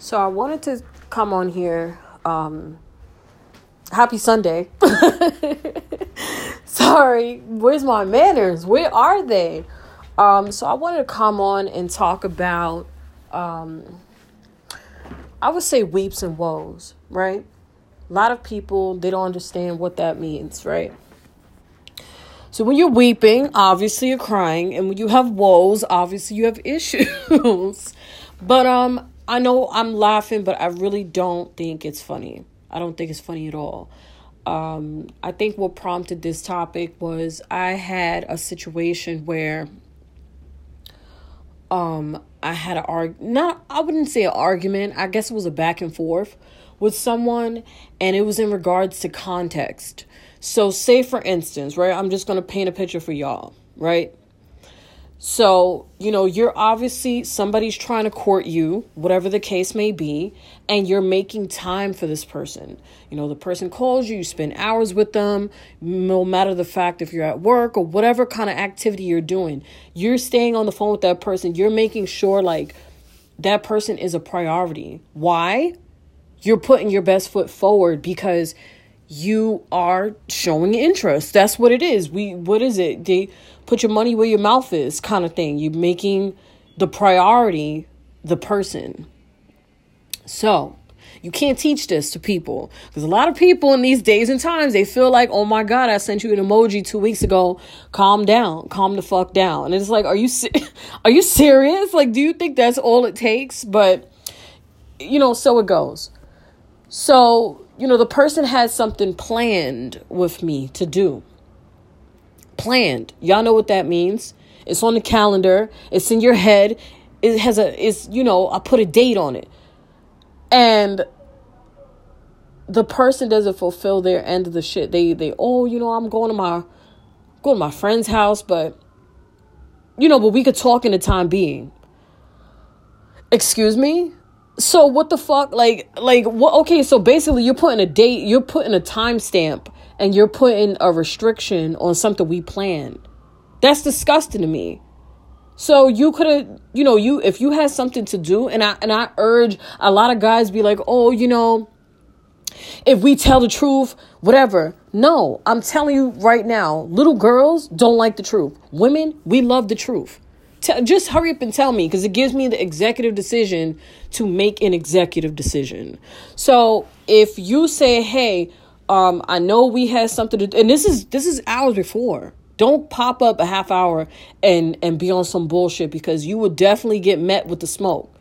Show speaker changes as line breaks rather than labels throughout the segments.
So I wanted to come on here. Um, happy Sunday. Sorry, where's my manners? Where are they? Um, so I wanted to come on and talk about, um, I would say weeps and woes, right? A lot of people they don't understand what that means, right? So when you're weeping, obviously you're crying, and when you have woes, obviously you have issues. but um I know I'm laughing, but I really don't think it's funny. I don't think it's funny at all. Um, I think what prompted this topic was I had a situation where um I had an arg not I wouldn't say an argument. I guess it was a back and forth with someone and it was in regards to context. So say for instance, right? I'm just to paint a picture for y'all, right? So, you know, you're obviously somebody's trying to court you, whatever the case may be, and you're making time for this person. You know, the person calls you, you spend hours with them, no matter the fact if you're at work or whatever kind of activity you're doing. You're staying on the phone with that person. You're making sure like that person is a priority. Why? You're putting your best foot forward because you are showing interest. That's what it is. We what is it? They put your money where your mouth is kind of thing. You're making the priority the person. So, you can't teach this to people because a lot of people in these days and times they feel like, "Oh my god, I sent you an emoji 2 weeks ago. Calm down. Calm the fuck down." And it's like, "Are you are you serious? Like do you think that's all it takes?" But you know, so it goes. So, you know, the person has something planned with me to do. Planned. Y'all know what that means. It's on the calendar, it's in your head. It has a it's you know, I put a date on it. And the person doesn't fulfill their end of the shit. They they oh, you know, I'm going to my going to my friend's house, but you know, but we could talk in the time being. Excuse me? So what the fuck? Like like what okay, so basically you're putting a date, you're putting a timestamp and you're putting a restriction on something we planned. That's disgusting to me. So you could have, you know, you if you had something to do, and I and I urge a lot of guys be like, oh, you know, if we tell the truth, whatever. No, I'm telling you right now, little girls don't like the truth. Women, we love the truth. Just hurry up and tell me because it gives me the executive decision to make an executive decision. So if you say, "Hey, um, I know we had something to," and this is this is hours before. Don't pop up a half hour and and be on some bullshit because you will definitely get met with the smoke.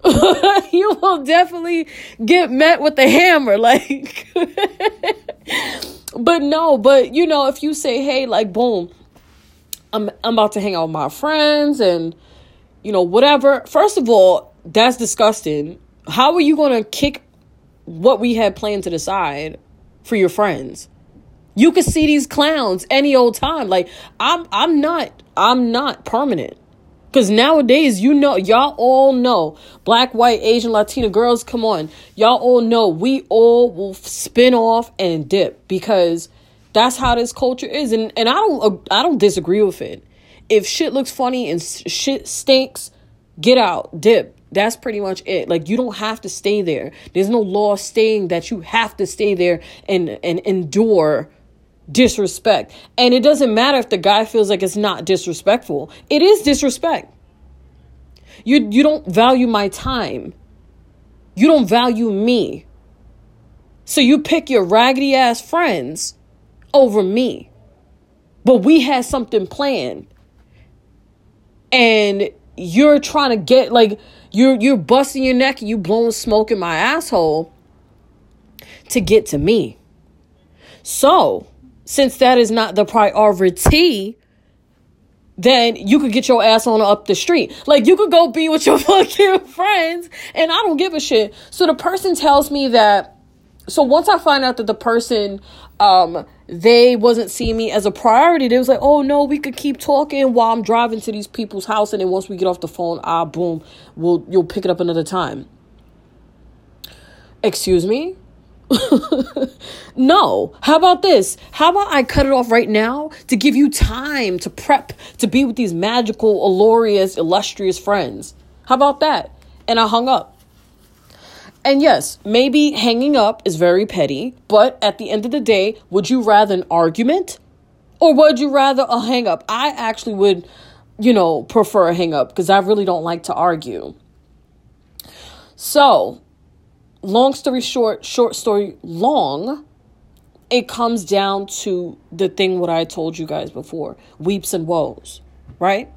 you will definitely get met with the hammer, like. but no, but you know, if you say, "Hey, like, boom." I'm I'm about to hang out with my friends and you know whatever. First of all, that's disgusting. How are you going to kick what we had planned to decide for your friends? You could see these clowns any old time. Like I'm I'm not I'm not permanent. Cause nowadays, you know, y'all all know, black, white, Asian, Latina girls, come on, y'all all know we all will spin off and dip because that's how this culture is, and and I don't uh, I don't disagree with it. If shit looks funny and shit stinks, get out, dip. That's pretty much it. Like you don't have to stay there. There's no law saying that you have to stay there and and endure disrespect. And it doesn't matter if the guy feels like it's not disrespectful. It is disrespect. You you don't value my time. You don't value me. So you pick your raggedy ass friends over me. But we had something planned. And you're trying to get like you're you're busting your neck and you blowing smoke in my asshole to get to me. So, since that is not the priority, then you could get your ass on up the street. Like you could go be with your fucking friends and I don't give a shit. So the person tells me that so once I find out that the person um they wasn't seeing me as a priority, they was like, oh no, we could keep talking while I'm driving to these people's house, and then once we get off the phone, ah boom, we'll you'll pick it up another time. Excuse me? no. How about this? How about I cut it off right now to give you time to prep to be with these magical, glorious, illustrious friends? How about that? And I hung up. And yes, maybe hanging up is very petty, but at the end of the day, would you rather an argument or would you rather a hang up? I actually would, you know, prefer a hang up because I really don't like to argue. So, long story short, short story long, it comes down to the thing what I told you guys before weeps and woes, right?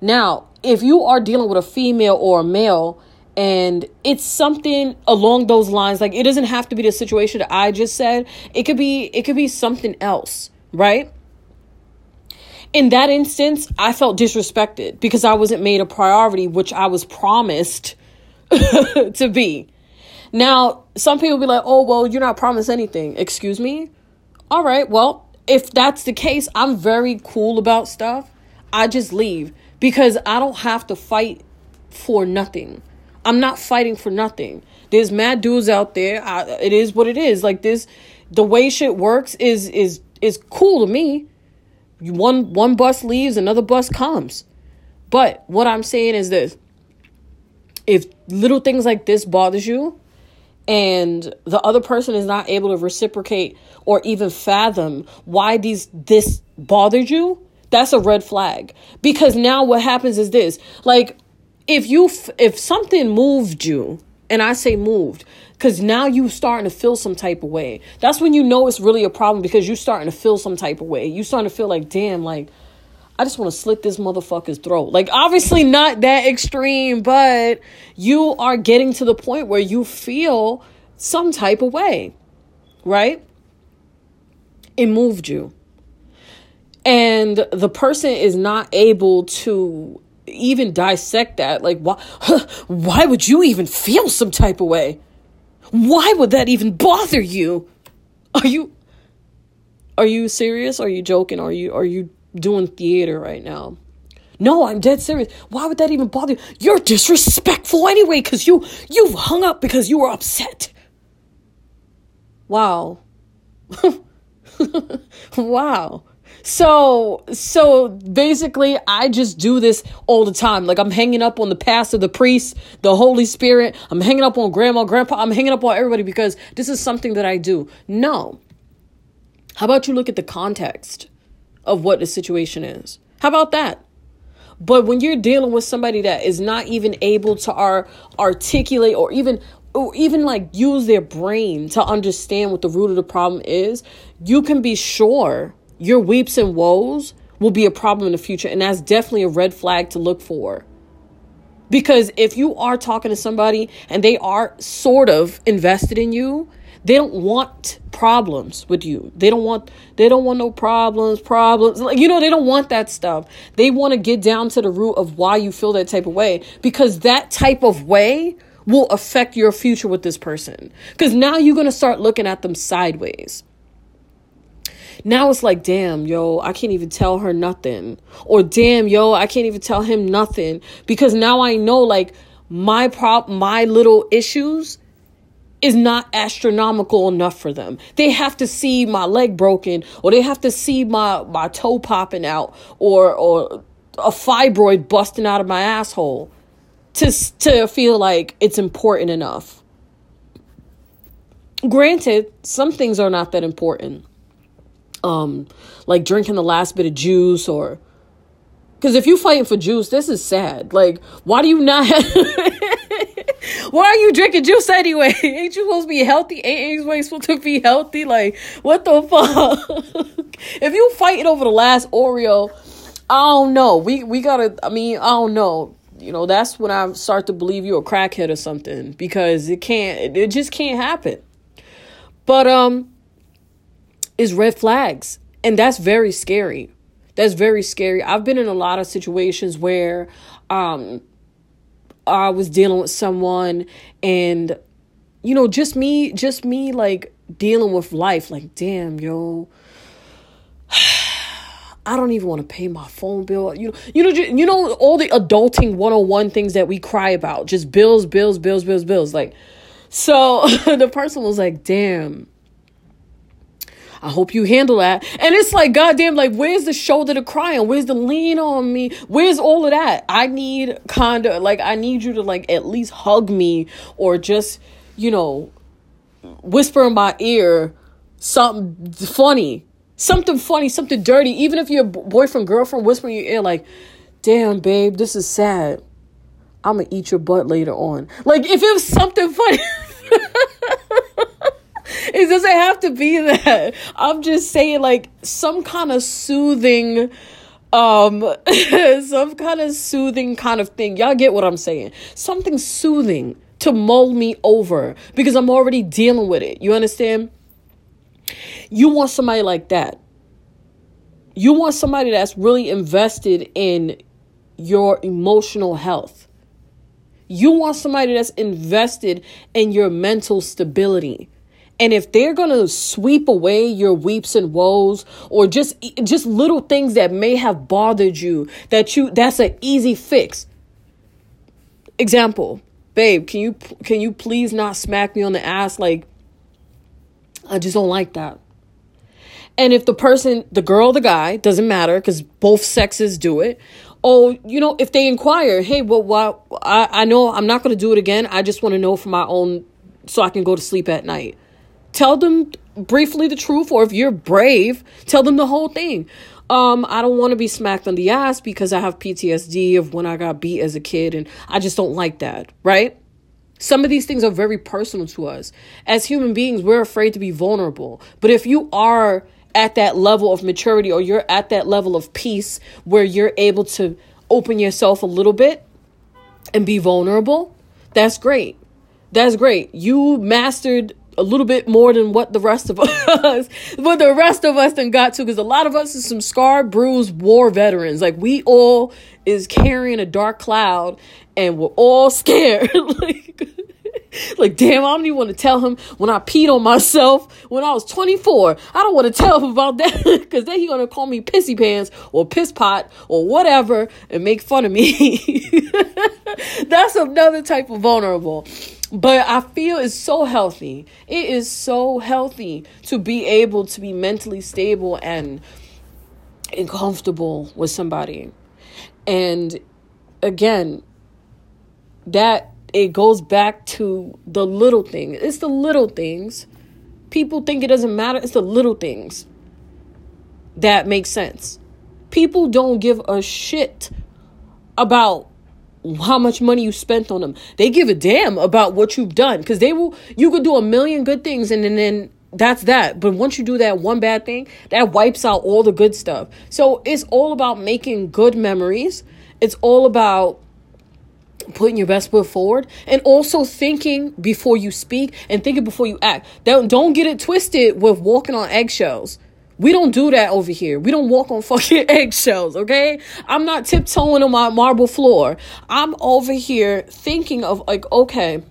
Now, if you are dealing with a female or a male, and it's something along those lines like it doesn't have to be the situation that i just said. It could be it could be something else right? In that instance i felt disrespected because i wasn't made a priority which i was promised to be. Now some people be like oh well you're not promised anything. Excuse me? All right well if that's the case i'm very cool about stuff. I just leave because i don't have to fight for nothing I'm not fighting for nothing. There's mad dudes out there. I, it is what it is. Like this, the way shit works is is is cool to me. One one bus leaves, another bus comes. But what I'm saying is this: if little things like this bothers you, and the other person is not able to reciprocate or even fathom why these this bothered you, that's a red flag. Because now what happens is this: like if you if something moved you and i say moved because now you starting to feel some type of way. That's when you know it's really a problem because you starting to feel some type of way. You starting to feel like damn like i just want to slit this motherfucker's throat. Like obviously not that extreme but you are getting to the point where you feel some type of way right? It moved you. And the person is not able to even dissect that. Like, why, why would you even feel some type of way? Why would that even bother you? Are you, are you serious? Are you joking? Are you, are you doing theater right now? No, I'm dead serious. Why would that even bother you? You're disrespectful anyway, because you, you've hung up because you were upset. Wow. wow. So, so basically, I just do this all the time. Like I'm hanging up on the pastor, the priest, the Holy Spirit. I'm hanging up on grandma, grandpa. I'm hanging up on everybody because this is something that I do. No. How about you look at the context of what the situation is? How about that? But when you're dealing with somebody that is not even able to ar- articulate or even or even like use their brain to understand what the root of the problem is, you can be sure your weeps and woes will be a problem in the future. And that's definitely a red flag to look for. Because if you are talking to somebody and they are sort of invested in you, they don't want problems with you. They don't want they don't want no problems, problems. Like you know, they don't want that stuff. They want to get down to the root of why you feel that type of way because that type of way will affect your future with this person. Cuz now you're going to start looking at them sideways. Now it's like, damn, yo, I can't even tell her nothing. Or damn, yo, I can't even tell him nothing. Because now I know like my prop my little issues is not astronomical enough for them. They have to see my leg broken or they have to see my my toe popping out or or a fibroid busting out of my asshole to to feel like it's important enough. Granted, some things are not that important um like drinking the last bit of juice or because if you fighting for juice this is sad. Like why do you not why are you drinking juice anyway? Ain't you supposed to be healthy? Ain't you supposed to be healthy? Like what the fuck? If you fighting over the last oreo i don't know. We we gotta i mean i don't know. You know that's when i start to believe you're a crackhead or something because it can't it just can't happen. But um is red flags. And that's very scary. That's very scary. I've been in a lot of situations where um I was dealing with someone and you know, just me just me like dealing with life like damn, yo. I don't even want to pay my phone bill. You know, you know, you know all the adulting 101 things that we cry about. Just bills, bills, bills, bills, bills. Like so the person was like, "Damn, I hope you handle that. And it's like, goddamn, like, where's the shoulder to cry on? Where's the lean on me? Where's all of that? I need kind of, like, I need you to, like, at least hug me or just, you know, whisper in my ear something funny. Something funny, something dirty. Even if your boyfriend, girlfriend whisper in your ear, like, damn, babe, this is sad. I'm gonna eat your butt later on. Like, if it was something funny. it doesn't have to be that. I'm just saying, like, some kind of soothing, um, some kind of soothing kind of thing. Y'all get what I'm saying? Something soothing to mull me over because I'm already dealing with it. You understand? You want somebody like that. You want somebody that's really invested in your emotional health. You want somebody that's invested in your mental stability. And if they're going to sweep away your weeps and woes or just just little things that may have bothered you that you that's an easy fix. Example, babe, can you can you please not smack me on the ass like I just don't like that. And if the person, the girl, the guy, doesn't matter because both sexes do it, oh, you know, if they inquire, hey, well, why, I, I know I'm not going to do it again. I just want to know for my own, so I can go to sleep at night. Tell them briefly the truth, or if you're brave, tell them the whole thing. Um, I don't want to be smacked on the ass because I have PTSD of when I got beat as a kid, and I just don't like that, right? Some of these things are very personal to us. As human beings, we're afraid to be vulnerable. But if you are at that level of maturity or you're at that level of peace where you're able to open yourself a little bit and be vulnerable, that's great. That's great. You mastered a little bit more than what the rest of us, what the rest of us then got to, because a lot of us is some scarred, bruised war veterans. Like we all is carrying a dark cloud, and we're all scared. like, like, damn, I don't even want to tell him when I peed on myself when I was 24. I don't want to tell him about that because then he's going to call me pissy pants or piss pot or whatever and make fun of me. That's another type of vulnerable. But I feel it's so healthy. It is so healthy to be able to be mentally stable and, and comfortable with somebody. And again, that it goes back to the little thing. It's the little things. People think it doesn't matter. It's the little things that make sense. People don't give a shit about how much money you spent on them. They give a damn about what you've done because they will. You could do a million good things and, and then that's that. But once you do that one bad thing, that wipes out all the good stuff. So it's all about making good memories. It's all about putting your best foot forward and also thinking before you speak and thinking before you act. Don't don't get it twisted with walking on eggshells. We don't do that over here. We don't walk on fucking eggshells, okay? I'm not tiptoeing on my marble floor. I'm over here thinking of like, okay,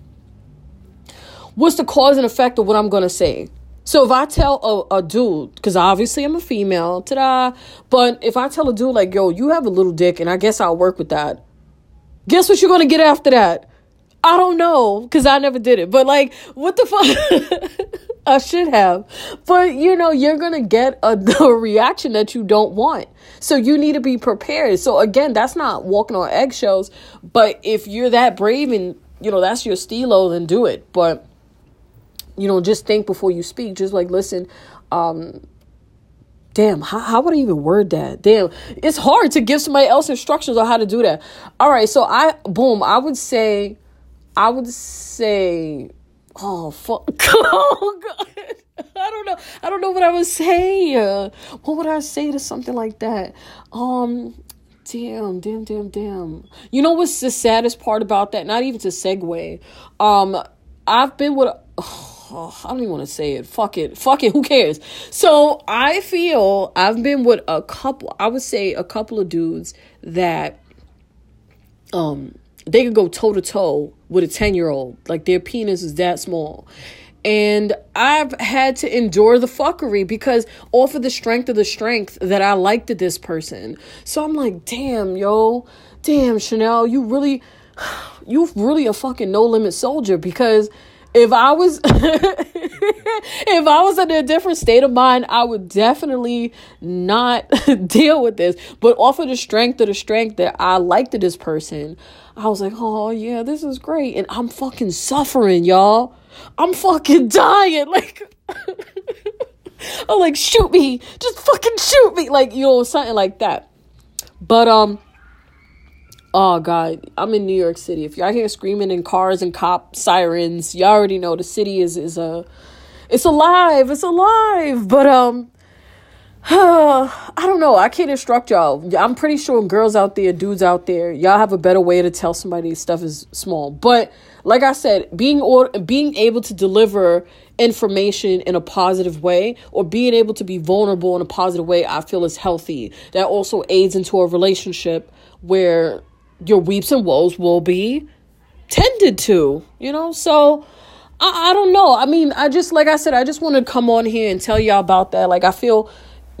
what's the cause and effect of what I'm gonna say? So if I tell a, a dude, because obviously I'm a female, ta-da, but if I tell a dude like, yo, you have a little dick, and I guess I'll work with that Guess what you're to get after that? I don't know because I never did it. But like, what the fuck? I should have. But you know, you're going to get a, a, reaction that you don't want. So you need to be prepared. So again, that's not walking on eggshells. But if you're that brave and, you know, that's your stilo, then do it. But, you know, just think before you speak. Just like, listen, um, Damn, how, how would I even word that? Damn, it's hard to give somebody else instructions on how to do that. All right, so I, boom, I would say, I would say, oh, fuck. Oh, God. I don't know. I don't know what I would say. What would I say to something like that? Um, damn, damn, damn, damn. You know what's the saddest part about that? Not even to segue. Um, I've been with. Oh, I don't even want to say it. Fuck it. Fuck it. Who cares? So I feel I've been with a couple, I would say a couple of dudes that um they could go toe to toe with a 10 year old. Like their penis is that small. And I've had to endure the fuckery because off of the strength of the strength that I liked this person. So I'm like, damn, yo, damn, Chanel, you really, you really a fucking no limit soldier because if I was if I was in a different state of mind, I would definitely not deal with this. But off of the strength of the strength that I liked this person, I was like, oh yeah, this is great. And I'm fucking suffering, y'all. I'm fucking dying. Like I'm like, shoot me. Just fucking shoot me. Like, you know, something like that. But um Oh God, I'm in New York City. If y'all hear screaming in cars and cop sirens, y'all already know the city is is a it's alive. It's alive. But um I don't know. I can't instruct y'all. I'm pretty sure girls out there, dudes out there, y'all have a better way to tell somebody stuff is small. But like I said, being or being able to deliver information in a positive way or being able to be vulnerable in a positive way, I feel is healthy. That also aids into a relationship where your weeps and woes will be tended to, you know? So I, I don't know. I mean, I just, like I said, I just want to come on here and tell y'all about that. Like, I feel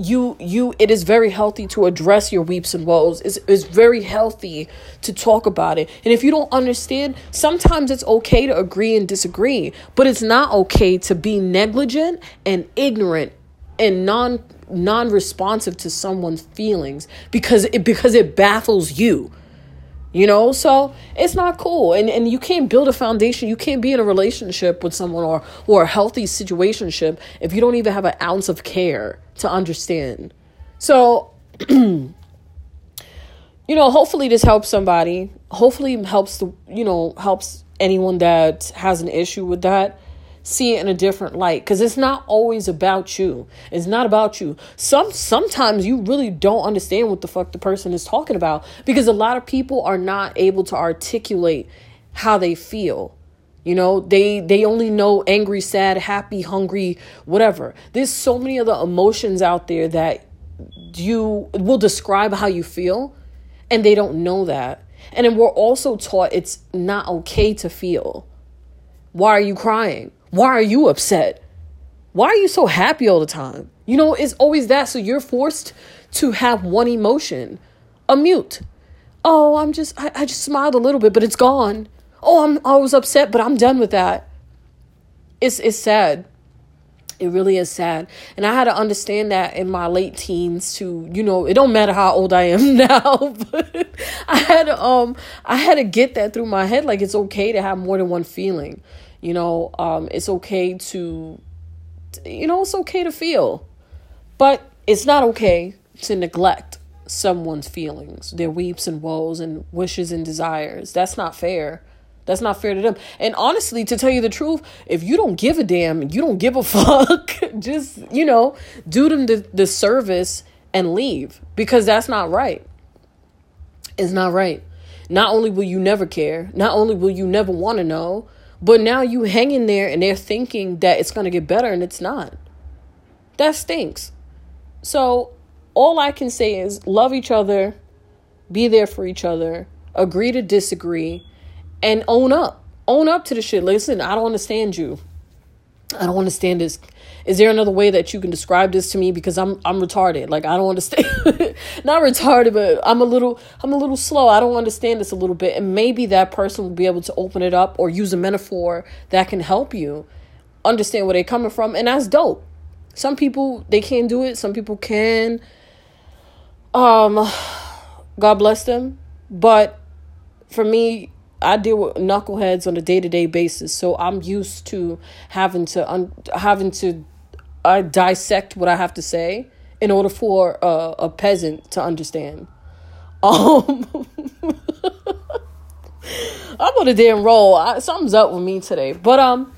you you it is very healthy to address your weeps and woes it's, it's very healthy to talk about it and if you don't understand sometimes it's okay to agree and disagree but it's not okay to be negligent and ignorant and non non-responsive to someone's feelings because it because it baffles you you know so it's not cool. And and you can't build a foundation. You can't be in a relationship with someone or or a healthy situationship if you don't even have an ounce of care to understand. So you know hopefully this helps somebody. Hopefully helps the you know helps anyone that has an issue with that see it in a different light because it's not always about you. It's not about you. Some sometimes you really don't understand what the fuck the person is talking about because a lot of people are not able to articulate how they feel. You know they they only know angry sad happy hungry whatever. There's so many other emotions out there that you will describe how you feel and they don't know that. And then we're also taught it's not okay to feel. Why are you crying why are you upset? Why are you so happy all the time? You know, it's always that. So you're forced to have one emotion, a mute. Oh, I'm just, I, I just smiled a little bit, but it's gone. Oh, I'm, I was upset, but I'm done with that. It's, it's sad. It really is sad. And I had to understand that in my late teens to, you know, it don't matter how old I am now, but I had to, um I had to get that through my head like it's okay to have more than one feeling. You know, um, it's okay to, you know, it's okay to feel, but it's not okay to neglect someone's feelings, their weeps and woes and wishes and desires. That's not fair. That's not fair to them. And honestly, to tell you the truth, if you don't give a damn, you don't give a fuck, just, you know, do them the, the service and leave because that's not right. It's not right. Not only will you never care, not only will you never want to know, but now you hanging there and they're thinking that it's going to get better and it's not. That stinks. So all I can say is love each other, be there for each other, agree to disagree, and own up. Own up to the shit. Listen, I don't understand you. I don't understand this. Is there another way that you can describe this to me? Because I'm I'm retarded. Like I don't understand. Not retarded, but I'm a little I'm a little slow. I don't understand this a little bit. And maybe that person will be able to open it up or use a metaphor that can help you understand where they're coming from. And that's dope. Some people they can't do it. Some people can. Um, God bless them. But for me, I deal with knuckleheads on a day to day basis, so I'm used to having to un- having to uh, dissect what I have to say in order for a, a peasant to understand. Um, I'm on a damn roll. I, something's up with me today, but um,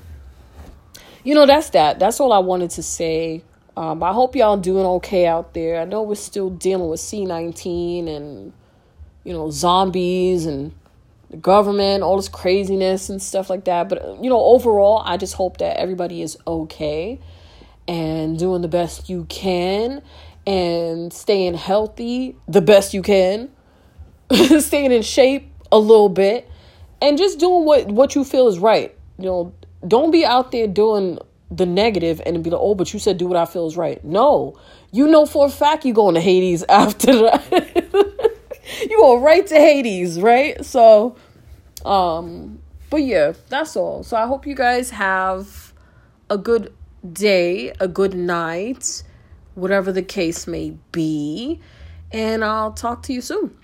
you know that's that. That's all I wanted to say. Um, I hope y'all doing okay out there. I know we're still dealing with C nineteen and you know zombies and the government, all this craziness and stuff like that. But, you know, overall, I just hope that everybody is okay and doing the best you can and staying healthy the best you can, staying in shape a little bit, and just doing what, what you feel is right. You know, don't be out there doing the negative and be like, oh, but you said do what I feel is right. No, you know for a fact you're going to Hades after that. You go right to Hades, right? So, um, but yeah, that's all. So I hope you guys have a good day, a good night, whatever the case may be. And I'll talk to you soon.